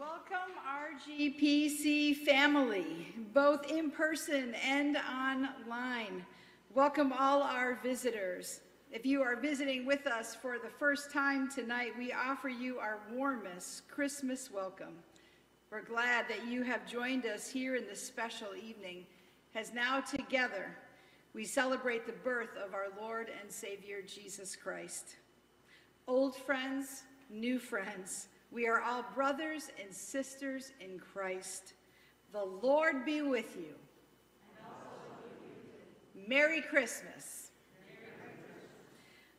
Welcome, RGPC family, both in person and online. Welcome all our visitors. If you are visiting with us for the first time tonight, we offer you our warmest Christmas welcome. We're glad that you have joined us here in this special evening, as now together we celebrate the birth of our Lord and Savior Jesus Christ. Old friends, new friends, we are all brothers and sisters in Christ. The Lord be with you. With you. Merry Christmas.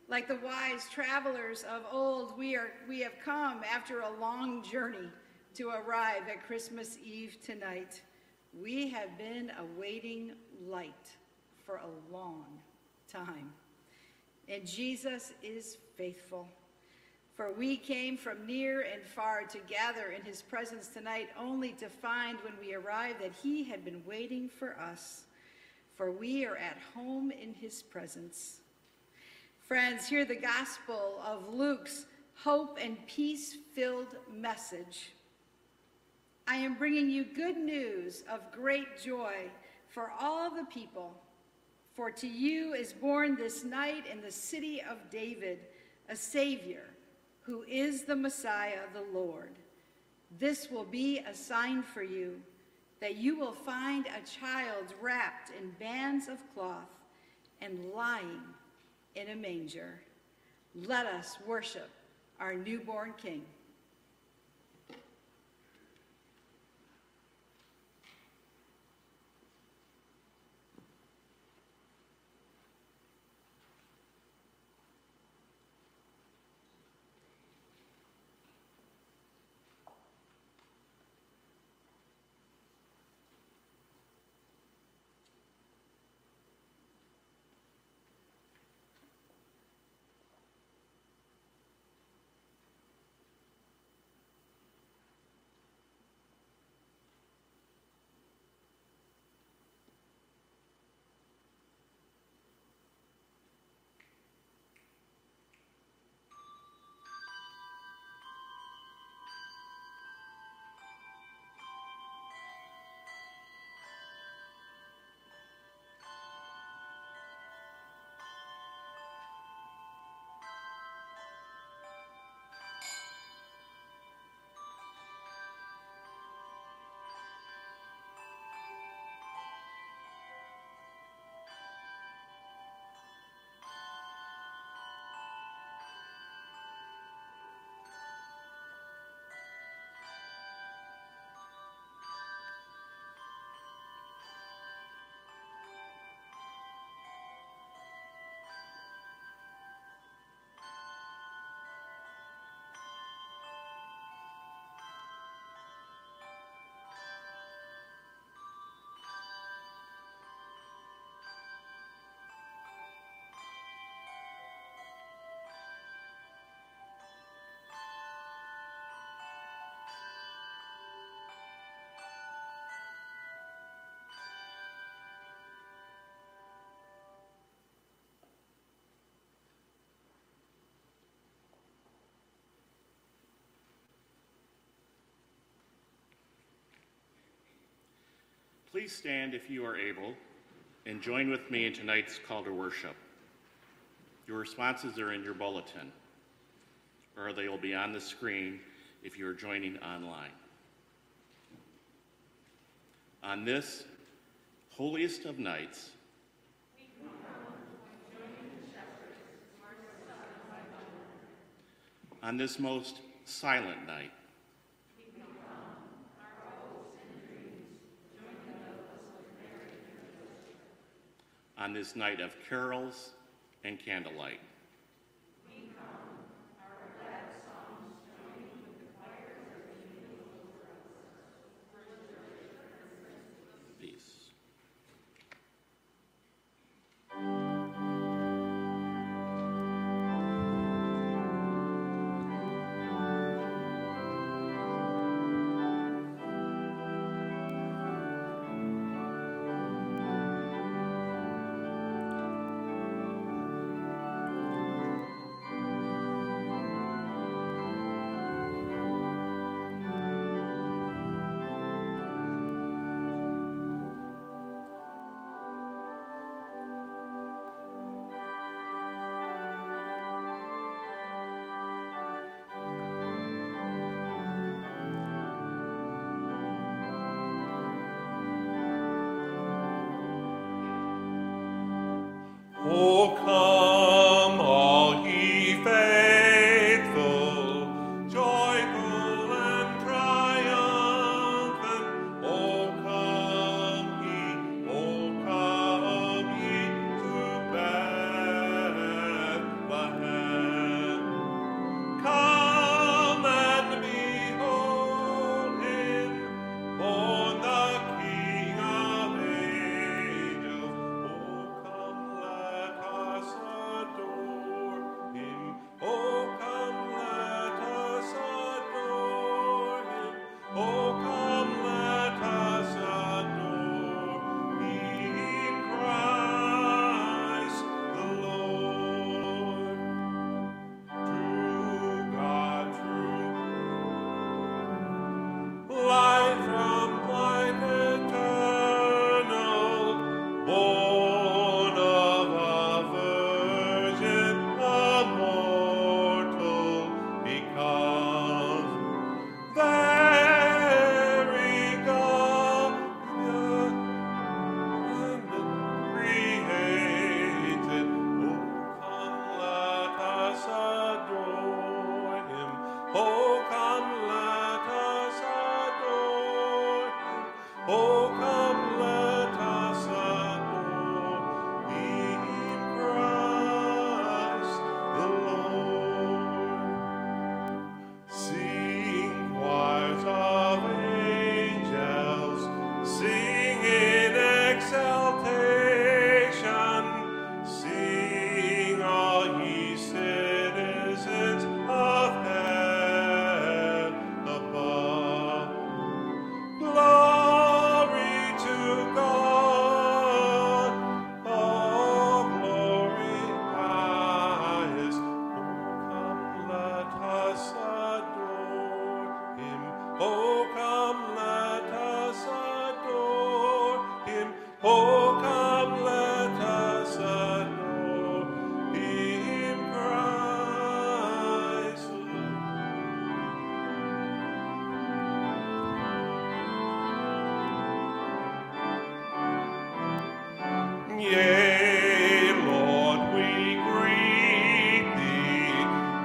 Like the wise travelers of old, we, are, we have come after a long journey to arrive at Christmas Eve tonight. We have been awaiting light for a long time. And Jesus is faithful. For we came from near and far to gather in his presence tonight, only to find when we arrived that he had been waiting for us. For we are at home in his presence. Friends, hear the gospel of Luke's hope and peace filled message. I am bringing you good news of great joy for all the people. For to you is born this night in the city of David a Savior who is the Messiah, the Lord. This will be a sign for you that you will find a child wrapped in bands of cloth and lying in a manger. Let us worship our newborn King. Please stand if you are able and join with me in tonight's call to worship. Your responses are in your bulletin, or they will be on the screen if you are joining online. On this holiest of nights, on this most silent night, on this night of carols and candlelight.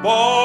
Born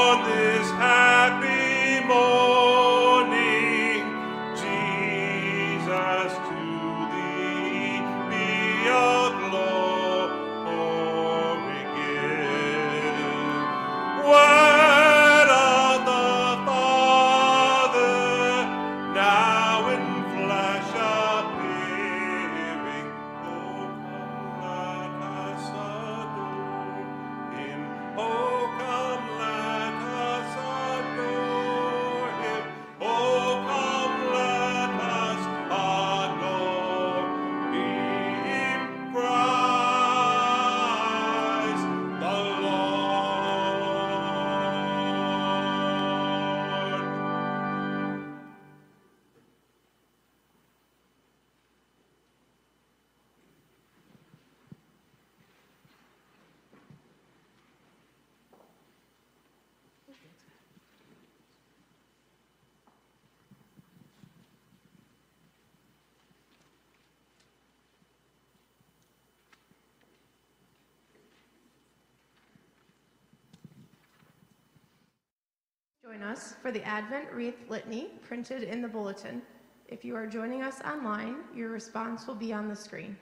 Join us for the Advent Wreath Litany printed in the bulletin. If you are joining us online, your response will be on the screen.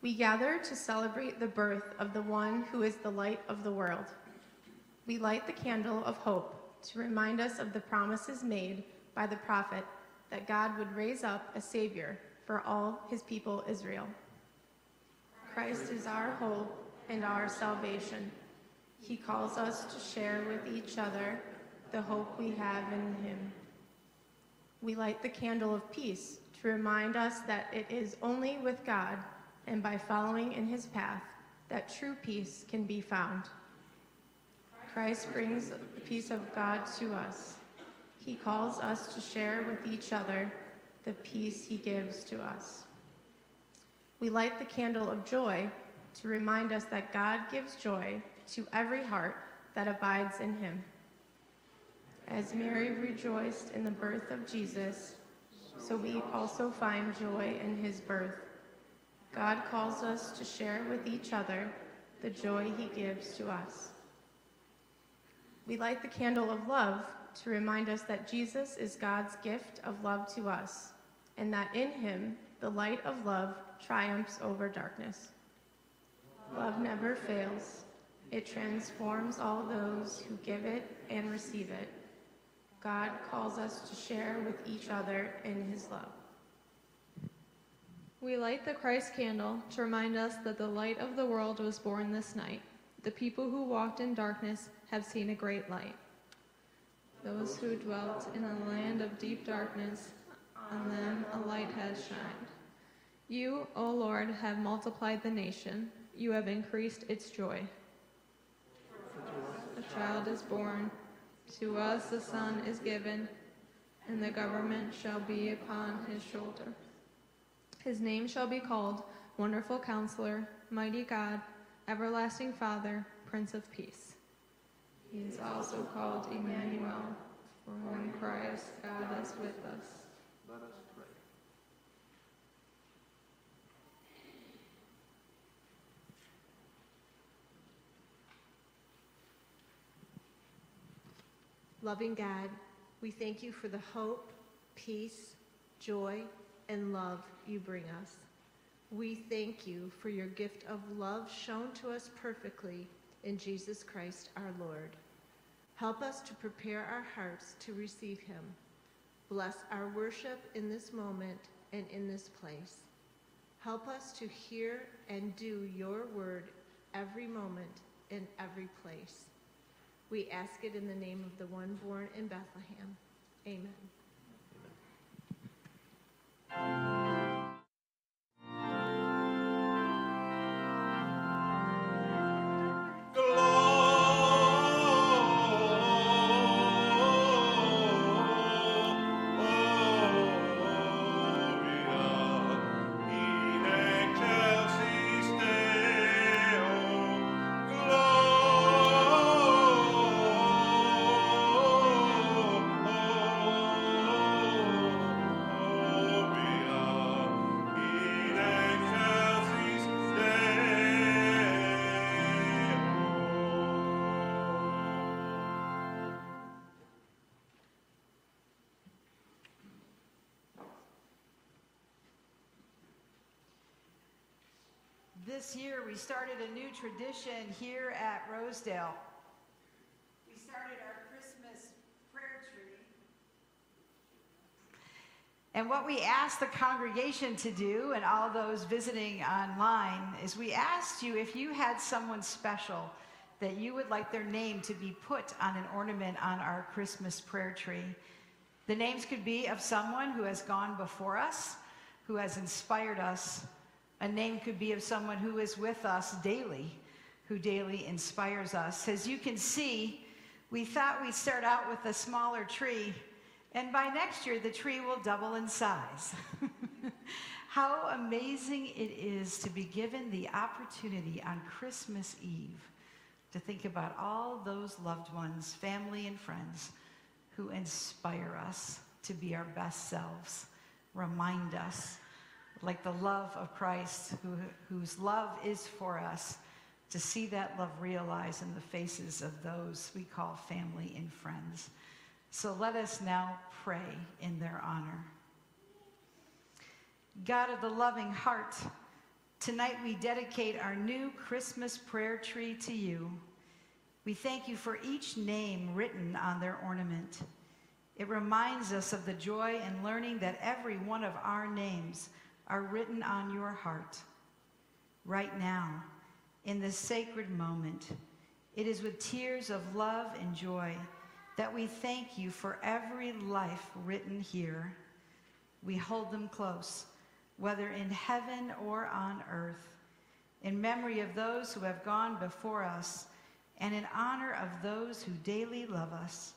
We gather to celebrate the birth of the one who is the light of the world. We light the candle of hope to remind us of the promises made by the prophet that God would raise up a Savior for all his people Israel. Christ is our hope and our salvation. He calls us to share with each other the hope we have in him. We light the candle of peace to remind us that it is only with God and by following in his path that true peace can be found. Christ brings the peace of God to us. He calls us to share with each other the peace he gives to us. We light the candle of joy to remind us that God gives joy to every heart that abides in him. As Mary rejoiced in the birth of Jesus, so we also find joy in his birth. God calls us to share with each other the joy he gives to us. We light the candle of love to remind us that Jesus is God's gift of love to us, and that in him the light of love triumphs over darkness. Love never fails. It transforms all those who give it and receive it. God calls us to share with each other in his love. We light the Christ candle to remind us that the light of the world was born this night. The people who walked in darkness have seen a great light. Those who dwelt in a land of deep darkness, on them a light has shined. You, O Lord, have multiplied the nation. You have increased its joy. Child is born. To us a son is given, and the government shall be upon his shoulder. His name shall be called Wonderful Counselor, Mighty God, Everlasting Father, Prince of Peace. He is also called Emmanuel, for when Christ God is with us. Loving God, we thank you for the hope, peace, joy, and love you bring us. We thank you for your gift of love shown to us perfectly in Jesus Christ our Lord. Help us to prepare our hearts to receive him. Bless our worship in this moment and in this place. Help us to hear and do your word every moment in every place. We ask it in the name of the one born in Bethlehem. Amen. Gloria This year, we started a new tradition here at Rosedale. We started our Christmas prayer tree. And what we asked the congregation to do, and all those visiting online, is we asked you if you had someone special that you would like their name to be put on an ornament on our Christmas prayer tree. The names could be of someone who has gone before us, who has inspired us. A name could be of someone who is with us daily, who daily inspires us. As you can see, we thought we'd start out with a smaller tree, and by next year, the tree will double in size. How amazing it is to be given the opportunity on Christmas Eve to think about all those loved ones, family, and friends who inspire us to be our best selves, remind us, like the love of Christ, who, whose love is for us, to see that love realized in the faces of those we call family and friends. So let us now pray in their honor. God of the loving heart, tonight we dedicate our new Christmas prayer tree to you. We thank you for each name written on their ornament. It reminds us of the joy in learning that every one of our names are written on your heart. Right now, in this sacred moment, it is with tears of love and joy that we thank you for every life written here. We hold them close, whether in heaven or on earth, in memory of those who have gone before us and in honor of those who daily love us.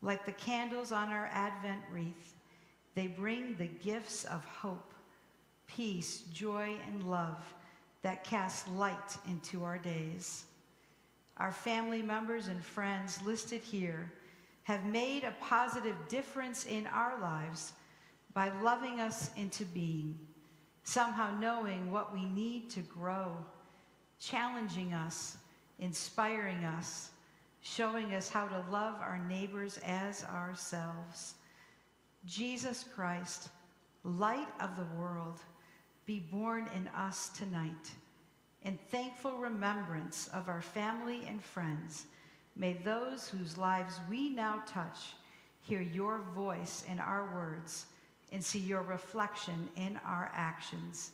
Like the candles on our Advent wreath, they bring the gifts of hope, peace, joy, and love that cast light into our days. Our family members and friends listed here have made a positive difference in our lives by loving us into being, somehow knowing what we need to grow, challenging us, inspiring us, showing us how to love our neighbors as ourselves. Jesus Christ, light of the world, be born in us tonight. In thankful remembrance of our family and friends, may those whose lives we now touch hear your voice in our words and see your reflection in our actions.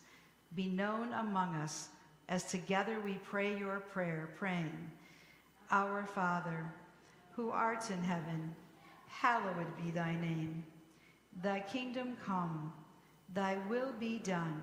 Be known among us as together we pray your prayer, praying, Our Father, who art in heaven, hallowed be thy name. Thy kingdom come, thy will be done,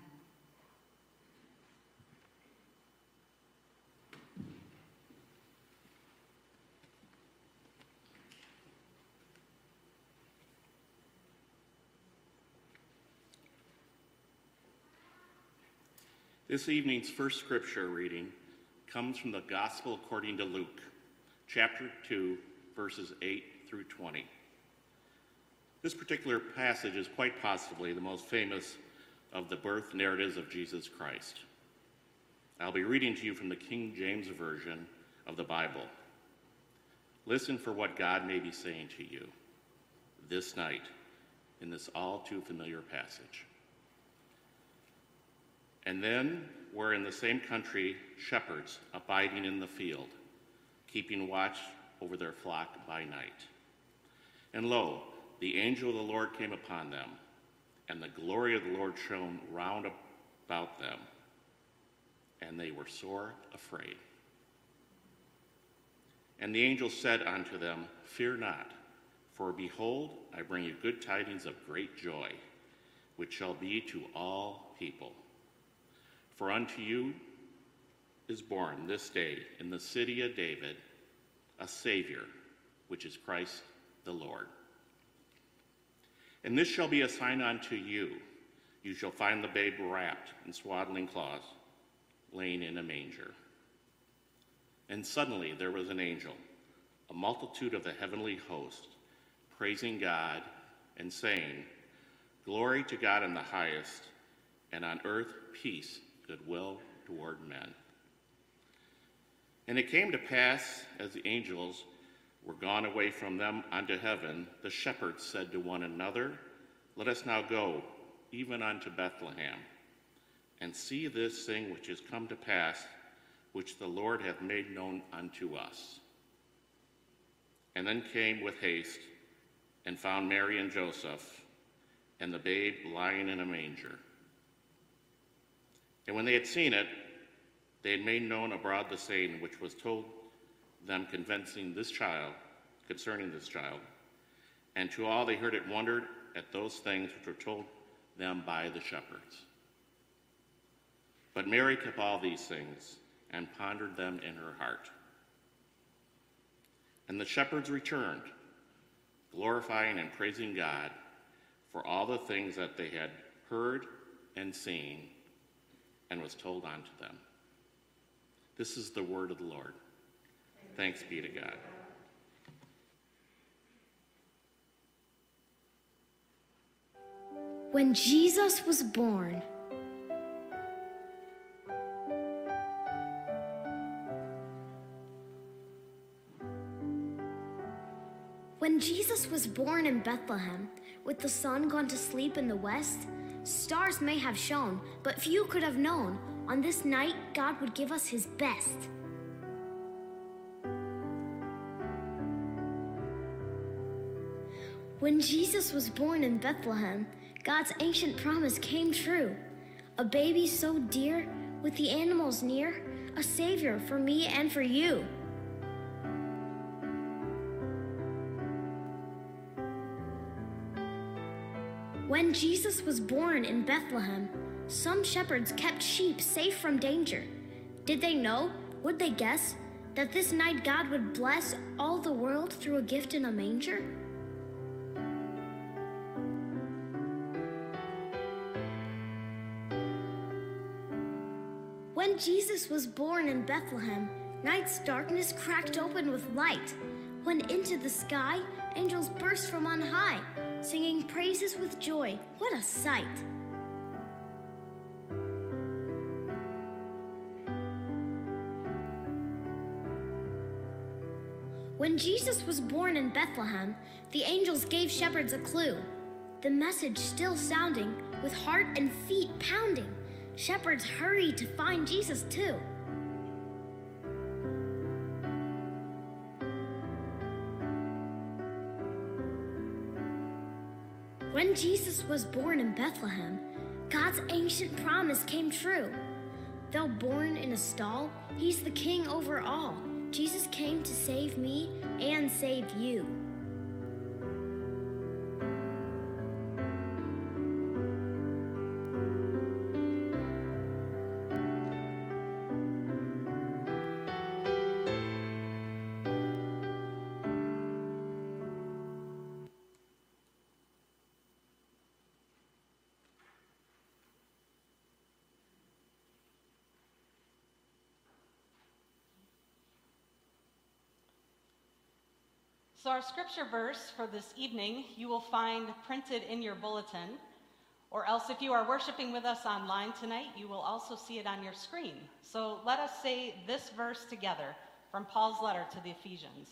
This evening's first scripture reading comes from the Gospel according to Luke, chapter 2, verses 8 through 20. This particular passage is quite possibly the most famous of the birth narratives of Jesus Christ. I'll be reading to you from the King James Version of the Bible. Listen for what God may be saying to you this night in this all too familiar passage. And then were in the same country shepherds abiding in the field, keeping watch over their flock by night. And lo, the angel of the Lord came upon them, and the glory of the Lord shone round about them, and they were sore afraid. And the angel said unto them, Fear not, for behold, I bring you good tidings of great joy, which shall be to all people. For unto you is born this day in the city of David a Savior, which is Christ the Lord. And this shall be a sign unto you. You shall find the babe wrapped in swaddling cloths, laying in a manger. And suddenly there was an angel, a multitude of the heavenly host, praising God and saying, Glory to God in the highest, and on earth peace, goodwill toward men. And it came to pass, as the angels were gone away from them unto heaven, the shepherds said to one another, Let us now go, even unto Bethlehem, and see this thing which is come to pass, which the Lord hath made known unto us. And then came with haste, and found Mary and Joseph, and the babe lying in a manger. And when they had seen it, they had made known abroad the saying which was told them convincing this child, concerning this child. And to all they heard it wondered at those things which were told them by the shepherds. But Mary kept all these things and pondered them in her heart. And the shepherds returned, glorifying and praising God for all the things that they had heard and seen and was told unto them. This is the word of the Lord. Thanks be to God. When Jesus was born, When Jesus was born in Bethlehem, with the sun gone to sleep in the west, stars may have shone, but few could have known on this night God would give us his best. When Jesus was born in Bethlehem, God's ancient promise came true. A baby so dear, with the animals near, a savior for me and for you. When Jesus was born in Bethlehem, some shepherds kept sheep safe from danger. Did they know, would they guess, that this night God would bless all the world through a gift in a manger? When Jesus was born in Bethlehem, night's darkness cracked open with light. When into the sky, angels burst from on high, singing praises with joy. What a sight! When Jesus was born in Bethlehem, the angels gave shepherds a clue. The message still sounding, with heart and feet pounding. Shepherds hurried to find Jesus too. When Jesus was born in Bethlehem, God's ancient promise came true. Though born in a stall, he's the king over all. Jesus came to save me and save you. So, our scripture verse for this evening you will find printed in your bulletin, or else if you are worshiping with us online tonight, you will also see it on your screen. So, let us say this verse together from Paul's letter to the Ephesians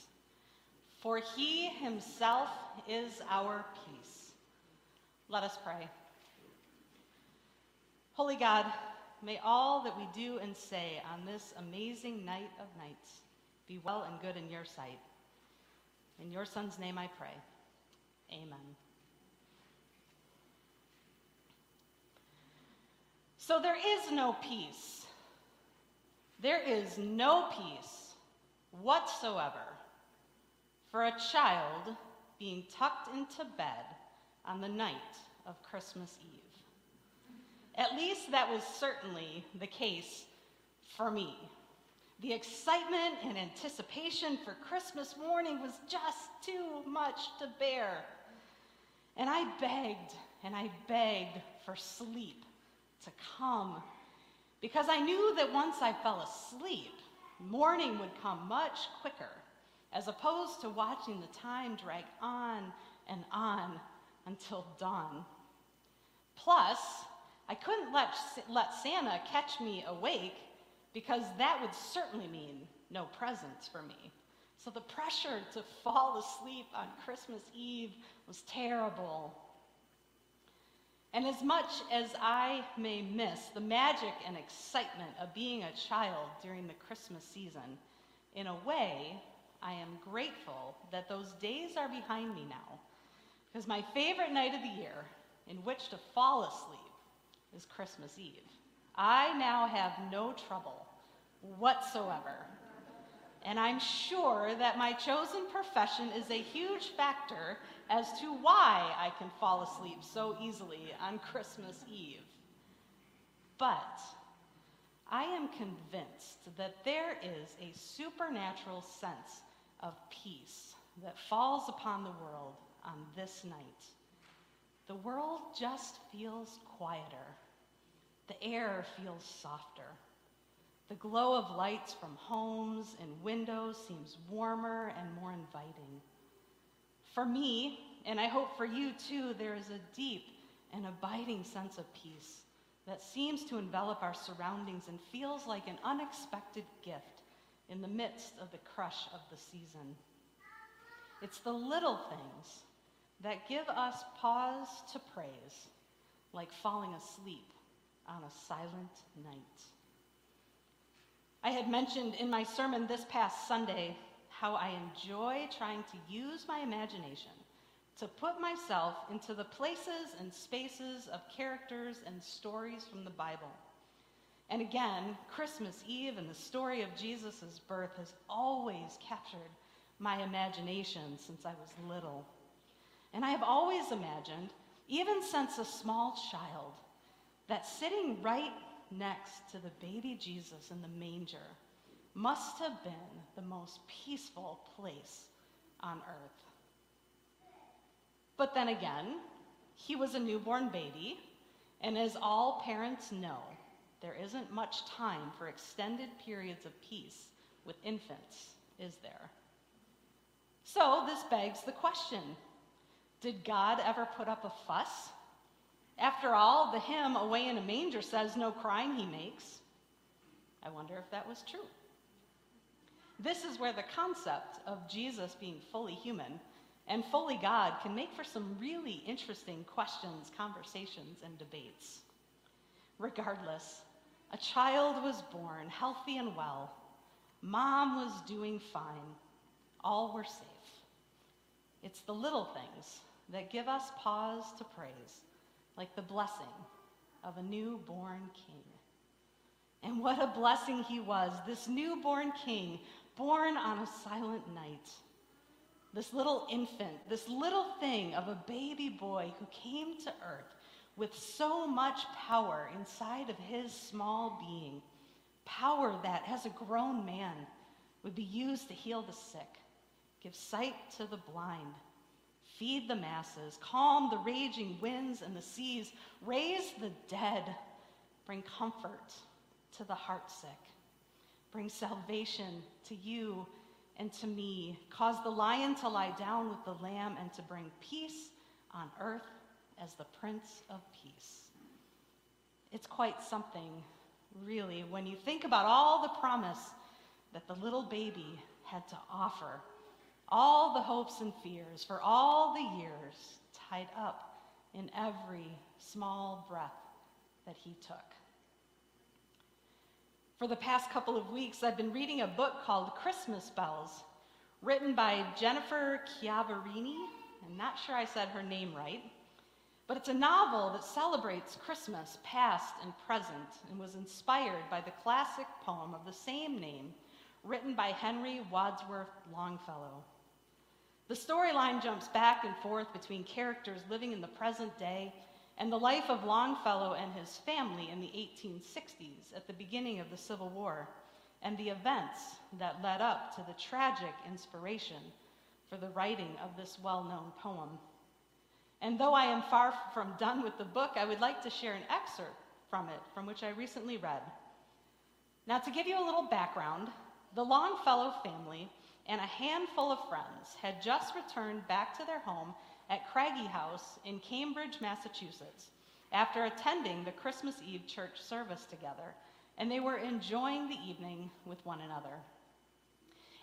For he himself is our peace. Let us pray. Holy God, may all that we do and say on this amazing night of nights be well and good in your sight. In your Son's name I pray. Amen. So there is no peace. There is no peace whatsoever for a child being tucked into bed on the night of Christmas Eve. At least that was certainly the case for me. The excitement and anticipation for Christmas morning was just too much to bear. And I begged and I begged for sleep to come because I knew that once I fell asleep, morning would come much quicker as opposed to watching the time drag on and on until dawn. Plus, I couldn't let, let Santa catch me awake because that would certainly mean no presents for me. So the pressure to fall asleep on Christmas Eve was terrible. And as much as I may miss the magic and excitement of being a child during the Christmas season, in a way, I am grateful that those days are behind me now. Because my favorite night of the year in which to fall asleep is Christmas Eve. I now have no trouble whatsoever. And I'm sure that my chosen profession is a huge factor as to why I can fall asleep so easily on Christmas Eve. But I am convinced that there is a supernatural sense of peace that falls upon the world on this night. The world just feels quieter. The air feels softer. The glow of lights from homes and windows seems warmer and more inviting. For me, and I hope for you too, there is a deep and abiding sense of peace that seems to envelop our surroundings and feels like an unexpected gift in the midst of the crush of the season. It's the little things that give us pause to praise, like falling asleep on a silent night. I had mentioned in my sermon this past Sunday how I enjoy trying to use my imagination to put myself into the places and spaces of characters and stories from the Bible. And again, Christmas Eve and the story of Jesus' birth has always captured my imagination since I was little. And I have always imagined, even since a small child, that sitting right next to the baby Jesus in the manger must have been the most peaceful place on earth. But then again, he was a newborn baby, and as all parents know, there isn't much time for extended periods of peace with infants, is there? So this begs the question Did God ever put up a fuss? After all, the hymn, Away in a Manger, says no crying he makes. I wonder if that was true. This is where the concept of Jesus being fully human and fully God can make for some really interesting questions, conversations, and debates. Regardless, a child was born healthy and well. Mom was doing fine. All were safe. It's the little things that give us pause to praise like the blessing of a newborn king. And what a blessing he was, this newborn king, born on a silent night. This little infant, this little thing of a baby boy who came to earth with so much power inside of his small being. Power that, as a grown man, would be used to heal the sick, give sight to the blind, feed the masses, calm the raging winds and the seas, raise the dead, bring comfort to the heartsick, bring salvation to you and to me cause the lion to lie down with the lamb and to bring peace on earth as the Prince of Peace. It's quite something, really, when you think about all the promise that the little baby had to offer, all the hopes and fears for all the years tied up in every small breath that he took. For the past couple of weeks, I've been reading a book called Christmas Bells, written by Jennifer Chiaverini. I'm not sure I said her name right, but it's a novel that celebrates Christmas, past and present, and was inspired by the classic poem of the same name, written by Henry Wadsworth Longfellow. The storyline jumps back and forth between characters living in the present day and the life of Longfellow and his family in the 1860s at the beginning of the Civil War, and the events that led up to the tragic inspiration for the writing of this well known poem. And though I am far from done with the book, I would like to share an excerpt from it, from which I recently read. Now, to give you a little background, the Longfellow family and a handful of friends had just returned back to their home at Craigie House in Cambridge, Massachusetts, after attending the Christmas Eve church service together, and they were enjoying the evening with one another.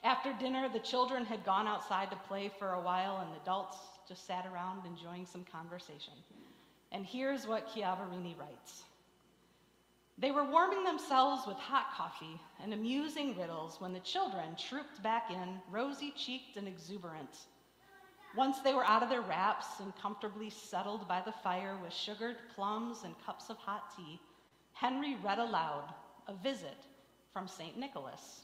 After dinner, the children had gone outside to play for a while, and the adults just sat around enjoying some conversation. And here's what Chiaverini writes. They were warming themselves with hot coffee and amusing riddles when the children trooped back in, rosy cheeked and exuberant. Once they were out of their wraps and comfortably settled by the fire with sugared plums and cups of hot tea, Henry read aloud a visit from St. Nicholas.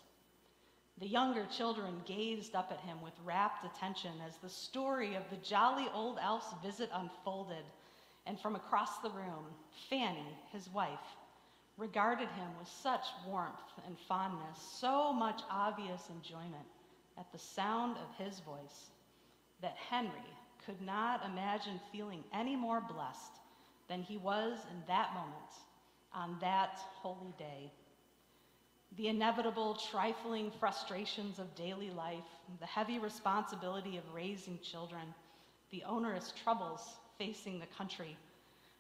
The younger children gazed up at him with rapt attention as the story of the jolly old elf's visit unfolded, and from across the room, Fanny, his wife, regarded him with such warmth and fondness, so much obvious enjoyment at the sound of his voice that Henry could not imagine feeling any more blessed than he was in that moment on that holy day. The inevitable trifling frustrations of daily life, the heavy responsibility of raising children, the onerous troubles facing the country,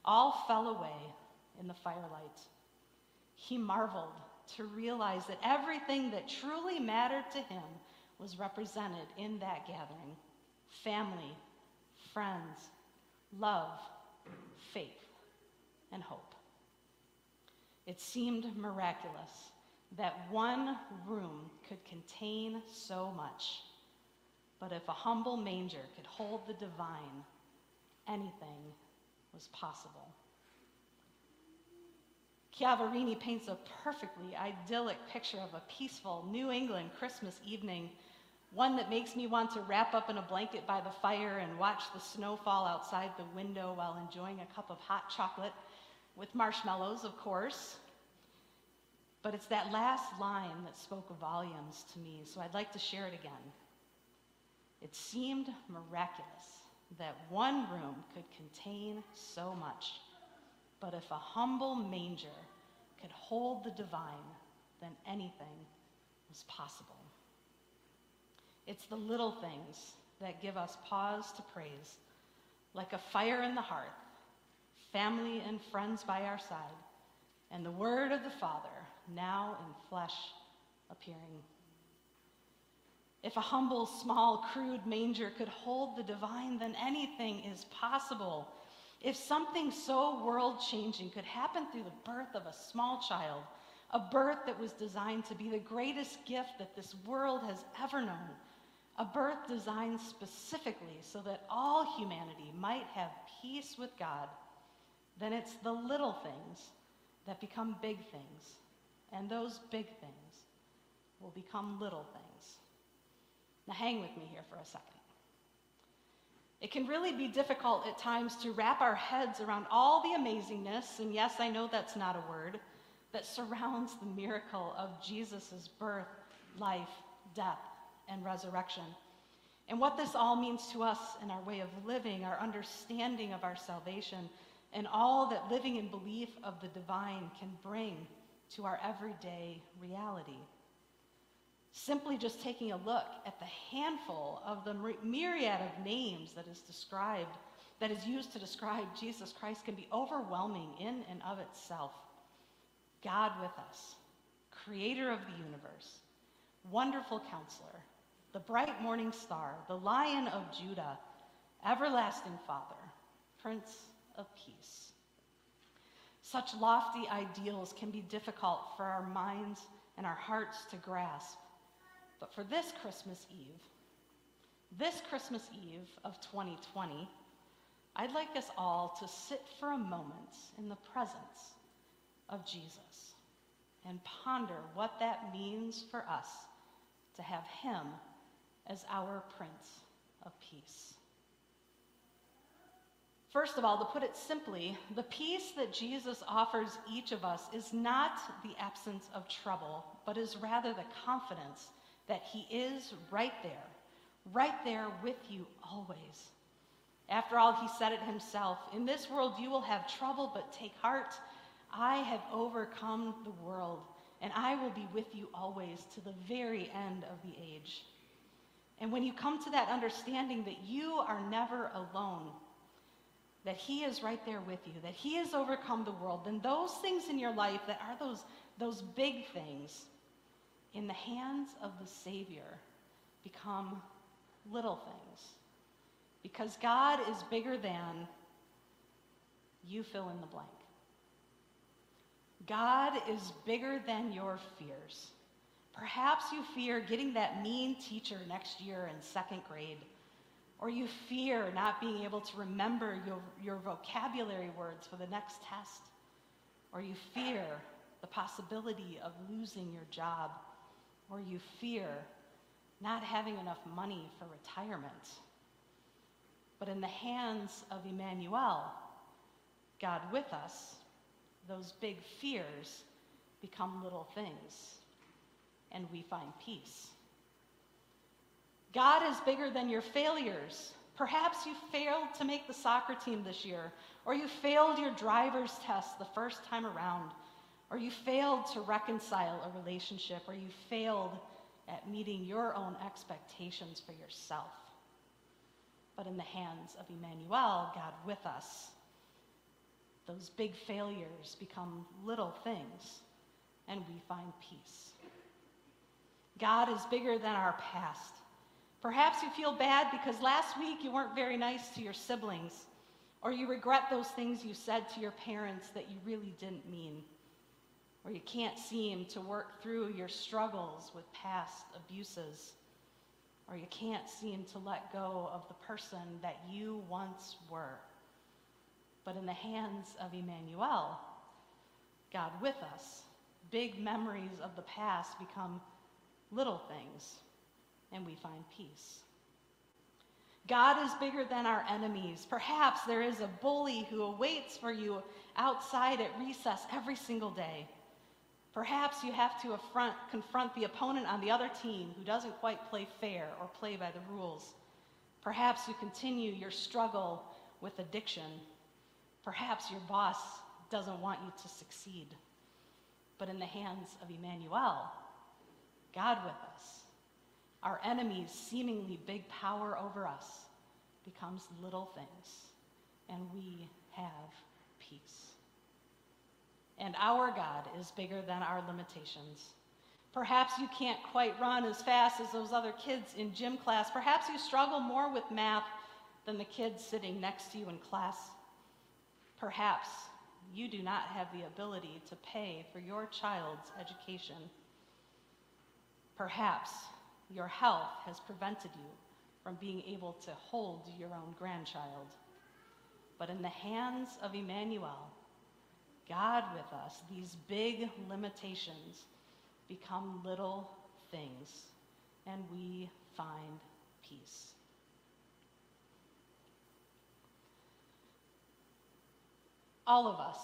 all fell away in the firelight. He marveled to realize that everything that truly mattered to him was represented in that gathering family, friends, love, faith, and hope. It seemed miraculous that one room could contain so much. But if a humble manger could hold the divine, anything was possible. Chiaverini paints a perfectly idyllic picture of a peaceful New England Christmas evening one that makes me want to wrap up in a blanket by the fire and watch the snow fall outside the window while enjoying a cup of hot chocolate with marshmallows, of course. But it's that last line that spoke volumes to me, so I'd like to share it again. It seemed miraculous that one room could contain so much, but if a humble manger could hold the divine, then anything was possible. It's the little things that give us pause to praise, like a fire in the hearth, family and friends by our side, and the word of the Father now in flesh appearing. If a humble, small, crude manger could hold the divine, then anything is possible. If something so world changing could happen through the birth of a small child, a birth that was designed to be the greatest gift that this world has ever known, a birth designed specifically so that all humanity might have peace with God, then it's the little things that become big things, and those big things will become little things. Now, hang with me here for a second. It can really be difficult at times to wrap our heads around all the amazingness, and yes, I know that's not a word, that surrounds the miracle of Jesus' birth, life, death, and resurrection. And what this all means to us in our way of living, our understanding of our salvation, and all that living in belief of the divine can bring to our everyday reality. Simply just taking a look at the handful of the myriad of names that is described, that is used to describe Jesus Christ, can be overwhelming in and of itself. God with us, creator of the universe, wonderful counselor, the bright morning star, the lion of Judah, everlasting Father, Prince of Peace. Such lofty ideals can be difficult for our minds and our hearts to grasp. But for this Christmas Eve, this Christmas Eve of 2020, I'd like us all to sit for a moment in the presence of Jesus and ponder what that means for us to have Him as our Prince of Peace. First of all, to put it simply, the peace that Jesus offers each of us is not the absence of trouble, but is rather the confidence that He is right there, right there with you always. After all, He said it Himself In this world you will have trouble, but take heart. I have overcome the world, and I will be with you always to the very end of the age. And when you come to that understanding that you are never alone, that He is right there with you, that He has overcome the world, then those things in your life that are those, those big things in the hands of the Savior become little things. Because God is bigger than you fill in the blank. God is bigger than your fears. Perhaps you fear getting that mean teacher next year in second grade or you fear not being able to remember your, your vocabulary words for the next test, or you fear the possibility of losing your job, or you fear not having enough money for retirement. But in the hands of Emmanuel, God with us, those big fears become little things, and we find peace. God is bigger than your failures. Perhaps you failed to make the soccer team this year, or you failed your driver's test the first time around, or you failed to reconcile a relationship, or you failed at meeting your own expectations for yourself. But in the hands of Emmanuel, God with us, those big failures become little things, and we find peace. God is bigger than our past. Perhaps you feel bad because last week you weren't very nice to your siblings, or you regret those things you said to your parents that you really didn't mean, or you can't seem to work through your struggles with past abuses, or you can't seem to let go of the person that you once were. But in the hands of Emmanuel, God with us, big memories of the past become little things and we find peace. God is bigger than our enemies. Perhaps there is a bully who awaits for you outside at recess every single day. Perhaps you have to affront, confront the opponent on the other team who doesn't quite play fair or play by the rules. Perhaps you continue your struggle with addiction. Perhaps your boss doesn't want you to succeed. But in the hands of Emmanuel, God with us, our enemy's seemingly big power over us becomes little things, and we have. And our God is bigger than our limitations. Perhaps you can't quite run as fast as those other kids in gym class. Perhaps you struggle more with math than the kids sitting next to you in class. Perhaps you do not have the ability to pay for your child's education. Perhaps your health has prevented you from being able to hold your own grandchild. But in the hands of Emmanuel, God with us, these big limitations become little things, and we find peace. All of us,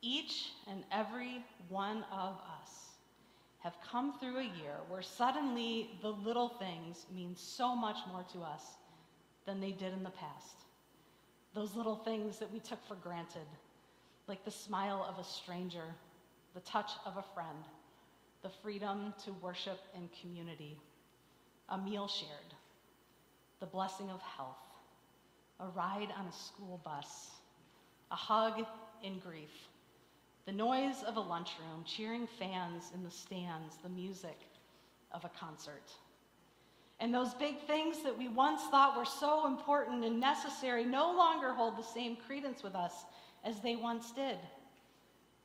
each and every one of us, have come through a year where suddenly the little things mean so much more to us than they did in the past. Those little things that we took for granted, like the smile of a stranger, the touch of a friend, the freedom to worship in community, a meal shared, the blessing of health, a ride on a school bus, a hug in grief, the noise of a lunchroom, cheering fans in the stands, the music of a concert. And those big things that we once thought were so important and necessary no longer hold the same credence with us as they once did.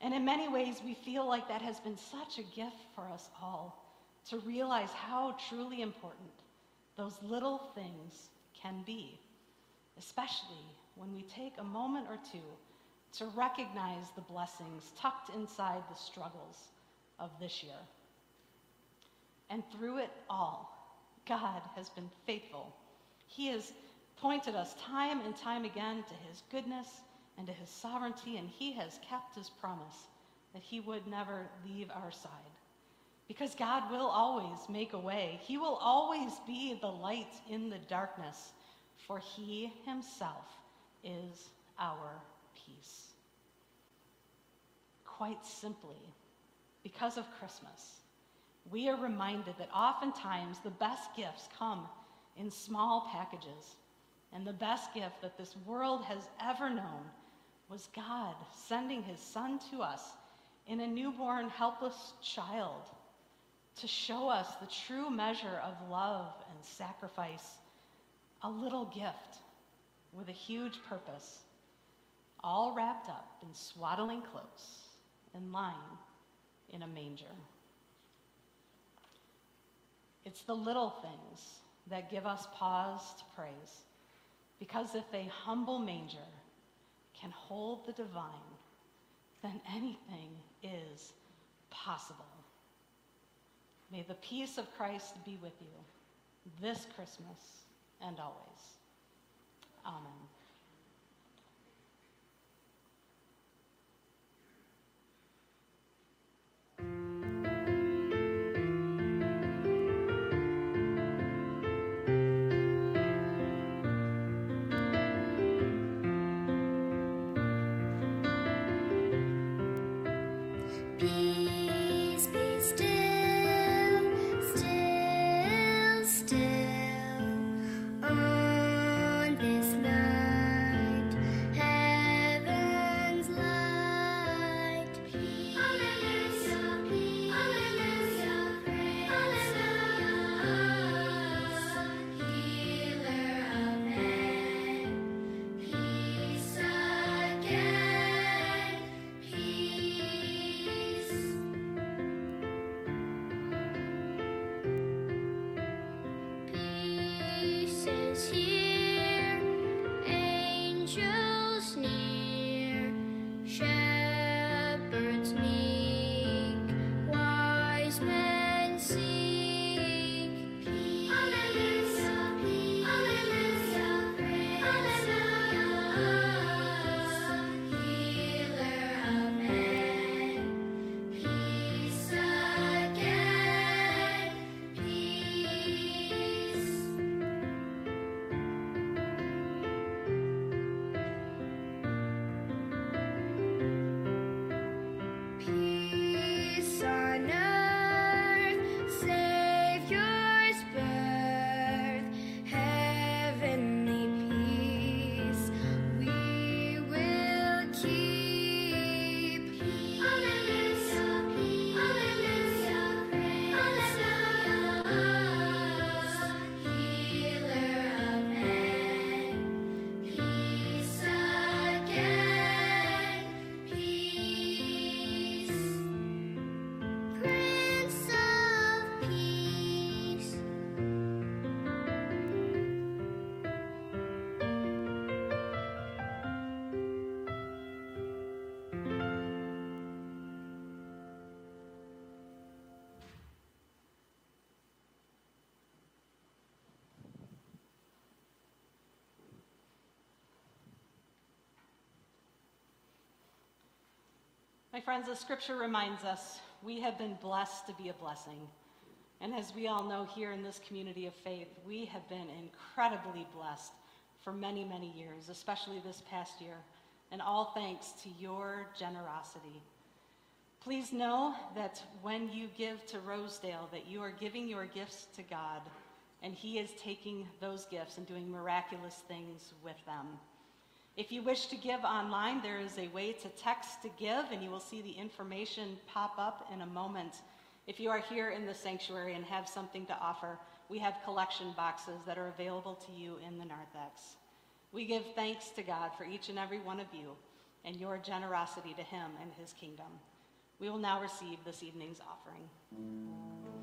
And in many ways, we feel like that has been such a gift for us all to realize how truly important those little things can be, especially when we take a moment or two to recognize the blessings tucked inside the struggles of this year. And through it all, God has been faithful. He has pointed us time and time again to his goodness and to his sovereignty, and he has kept his promise that he would never leave our side. Because God will always make a way, he will always be the light in the darkness, for he himself is our peace. Quite simply, because of Christmas, we are reminded that oftentimes the best gifts come in small packages. And the best gift that this world has ever known was God sending his son to us in a newborn, helpless child to show us the true measure of love and sacrifice. A little gift with a huge purpose, all wrapped up in swaddling clothes and lying in a manger. It's the little things that give us pause to praise, because if a humble manger can hold the divine, then anything is possible. May the peace of Christ be with you this Christmas and always. Amen. My friends, the scripture reminds us we have been blessed to be a blessing. And as we all know here in this community of faith, we have been incredibly blessed for many, many years, especially this past year, and all thanks to your generosity. Please know that when you give to Rosedale, that you are giving your gifts to God, and He is taking those gifts and doing miraculous things with them. If you wish to give online, there is a way to text to give, and you will see the information pop up in a moment. If you are here in the sanctuary and have something to offer, we have collection boxes that are available to you in the narthex. We give thanks to God for each and every one of you and your generosity to Him and His kingdom. We will now receive this evening's offering.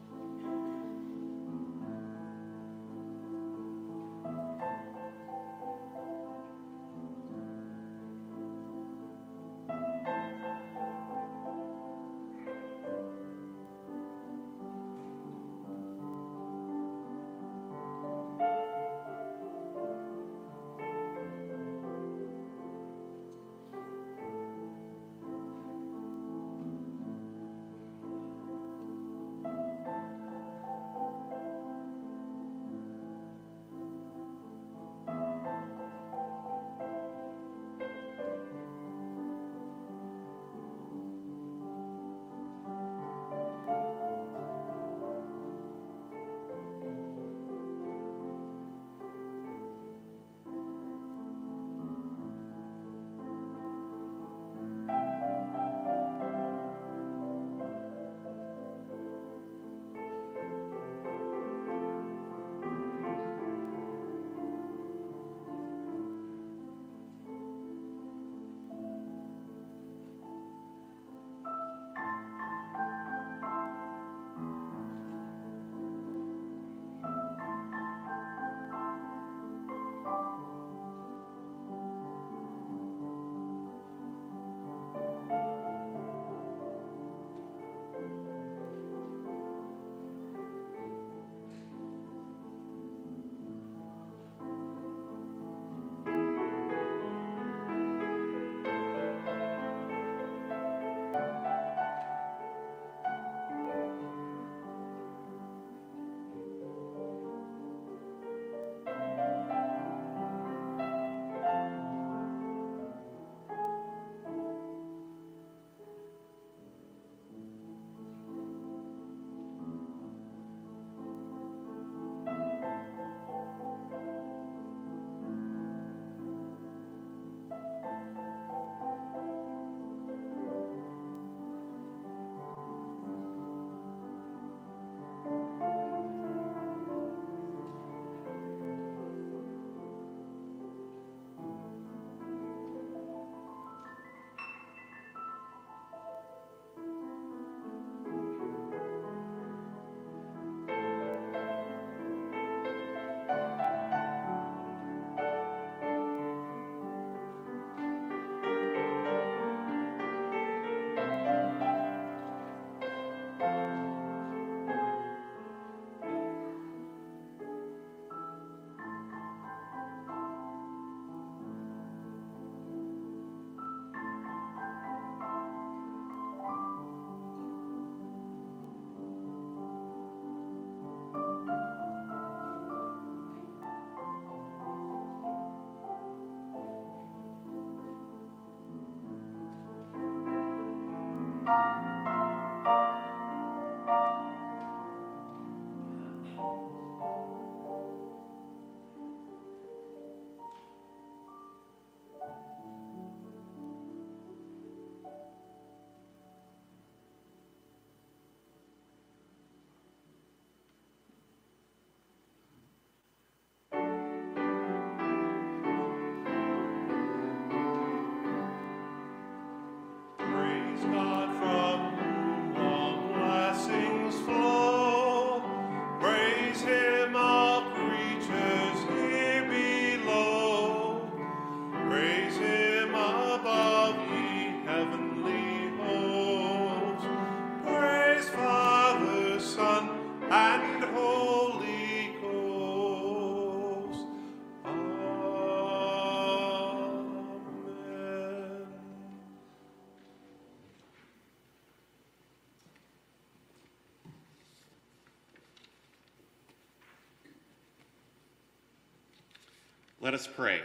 Let us pray.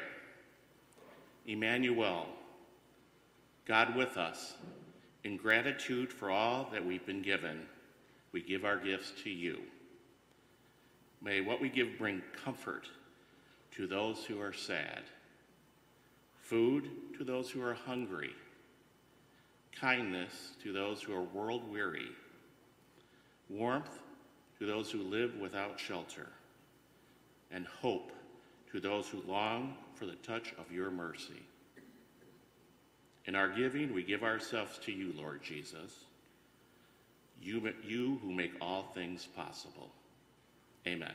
Emmanuel, God with us, In gratitude for all that we've been given, we give our gifts to you. May what we give bring comfort to those who are sad, food to those who are hungry, kindness to those who are world weary, warmth to those who live without shelter, and hope to those who long for the touch of your mercy. In our giving, we give ourselves to you, Lord Jesus, you, you who make all things possible. Amen.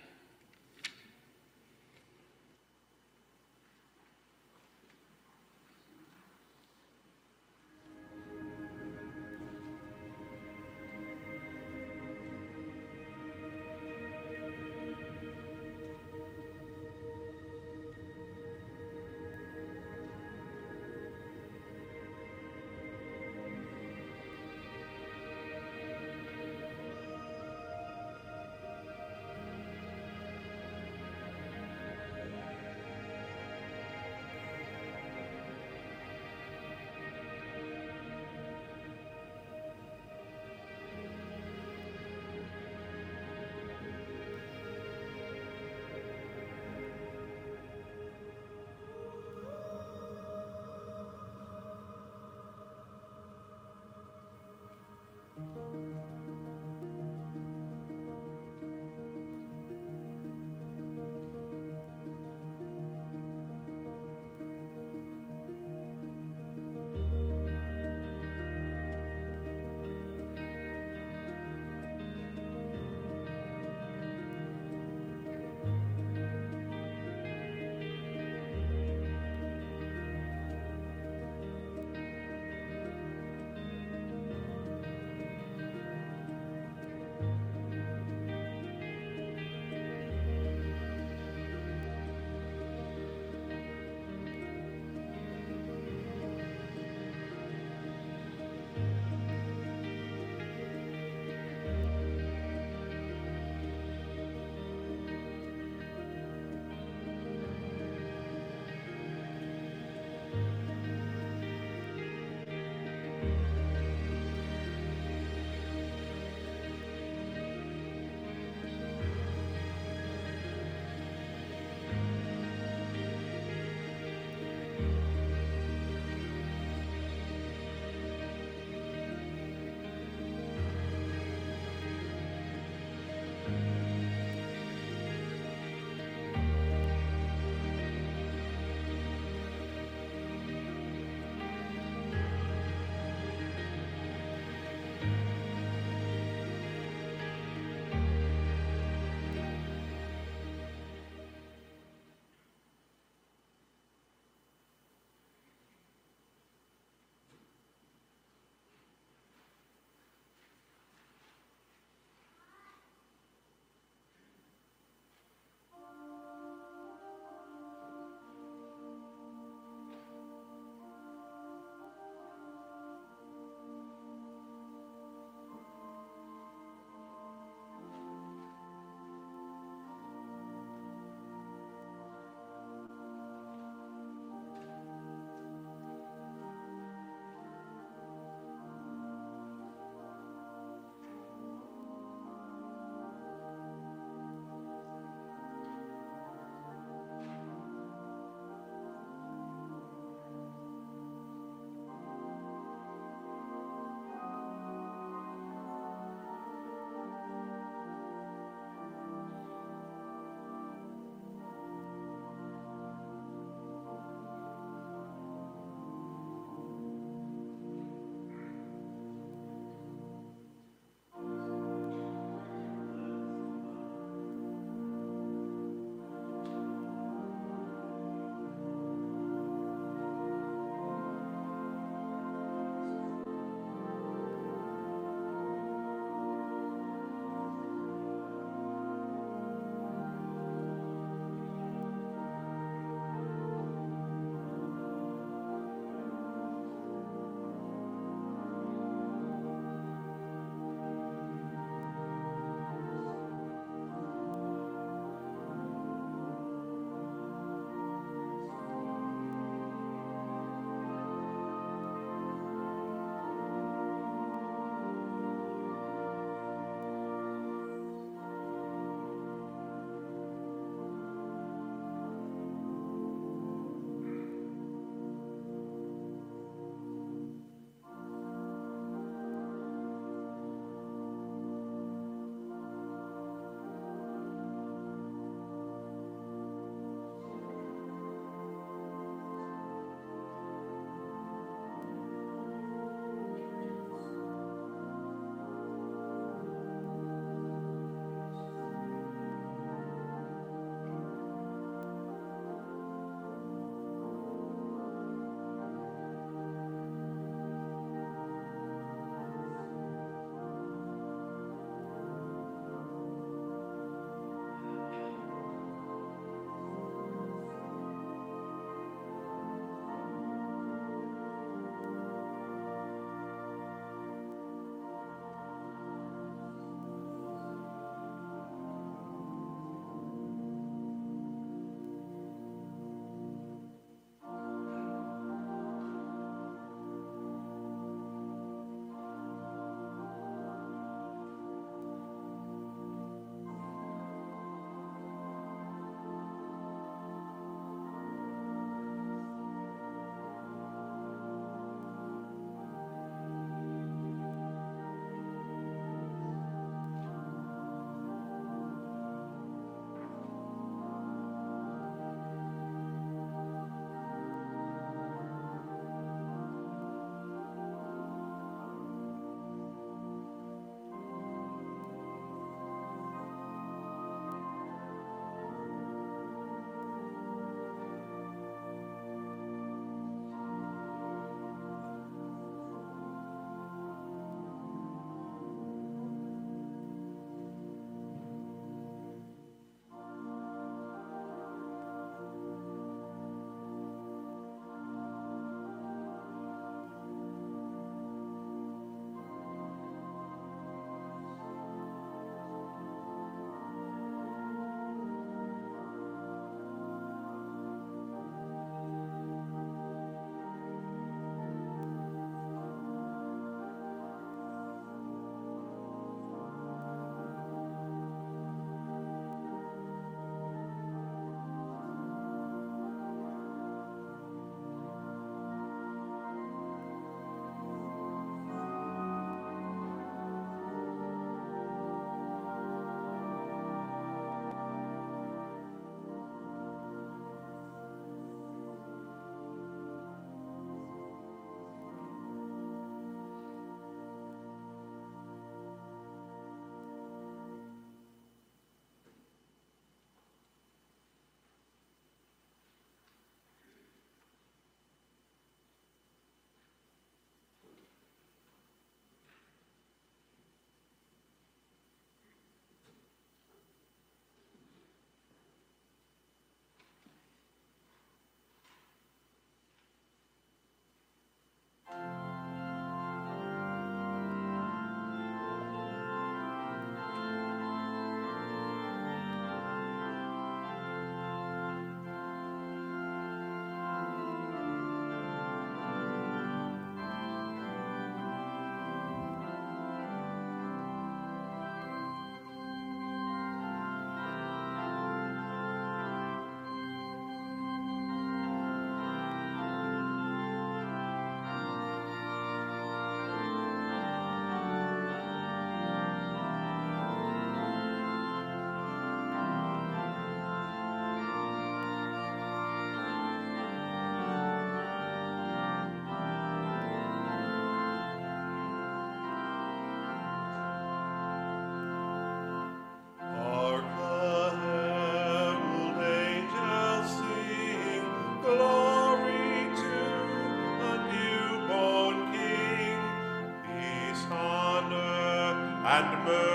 And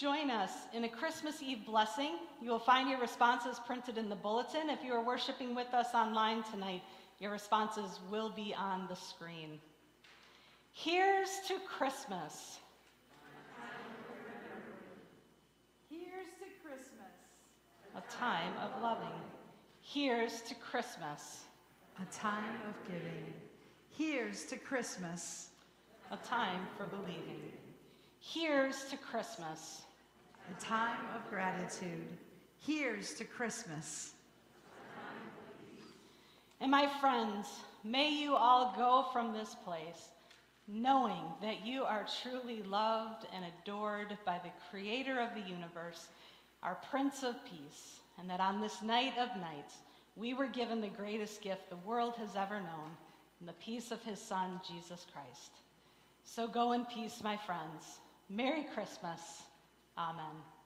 join us in a Christmas Eve blessing. You will find your responses printed in the bulletin. If you are worshiping with us online tonight, your responses will be on the screen. Here's to Christmas. Here's to Christmas. A time of loving. Here's to Christmas. A time of giving. Here's to Christmas. A time for believing. Here's to Christmas. A time of gratitude. Here's to Christmas. And my friends, may you all go from this place knowing that you are truly loved and adored by the Creator of the universe, our Prince of Peace, and that on this night of nights, we were given the greatest gift the world has ever known the peace of His Son, Jesus Christ. So go in peace, my friends. Merry Christmas. Amen.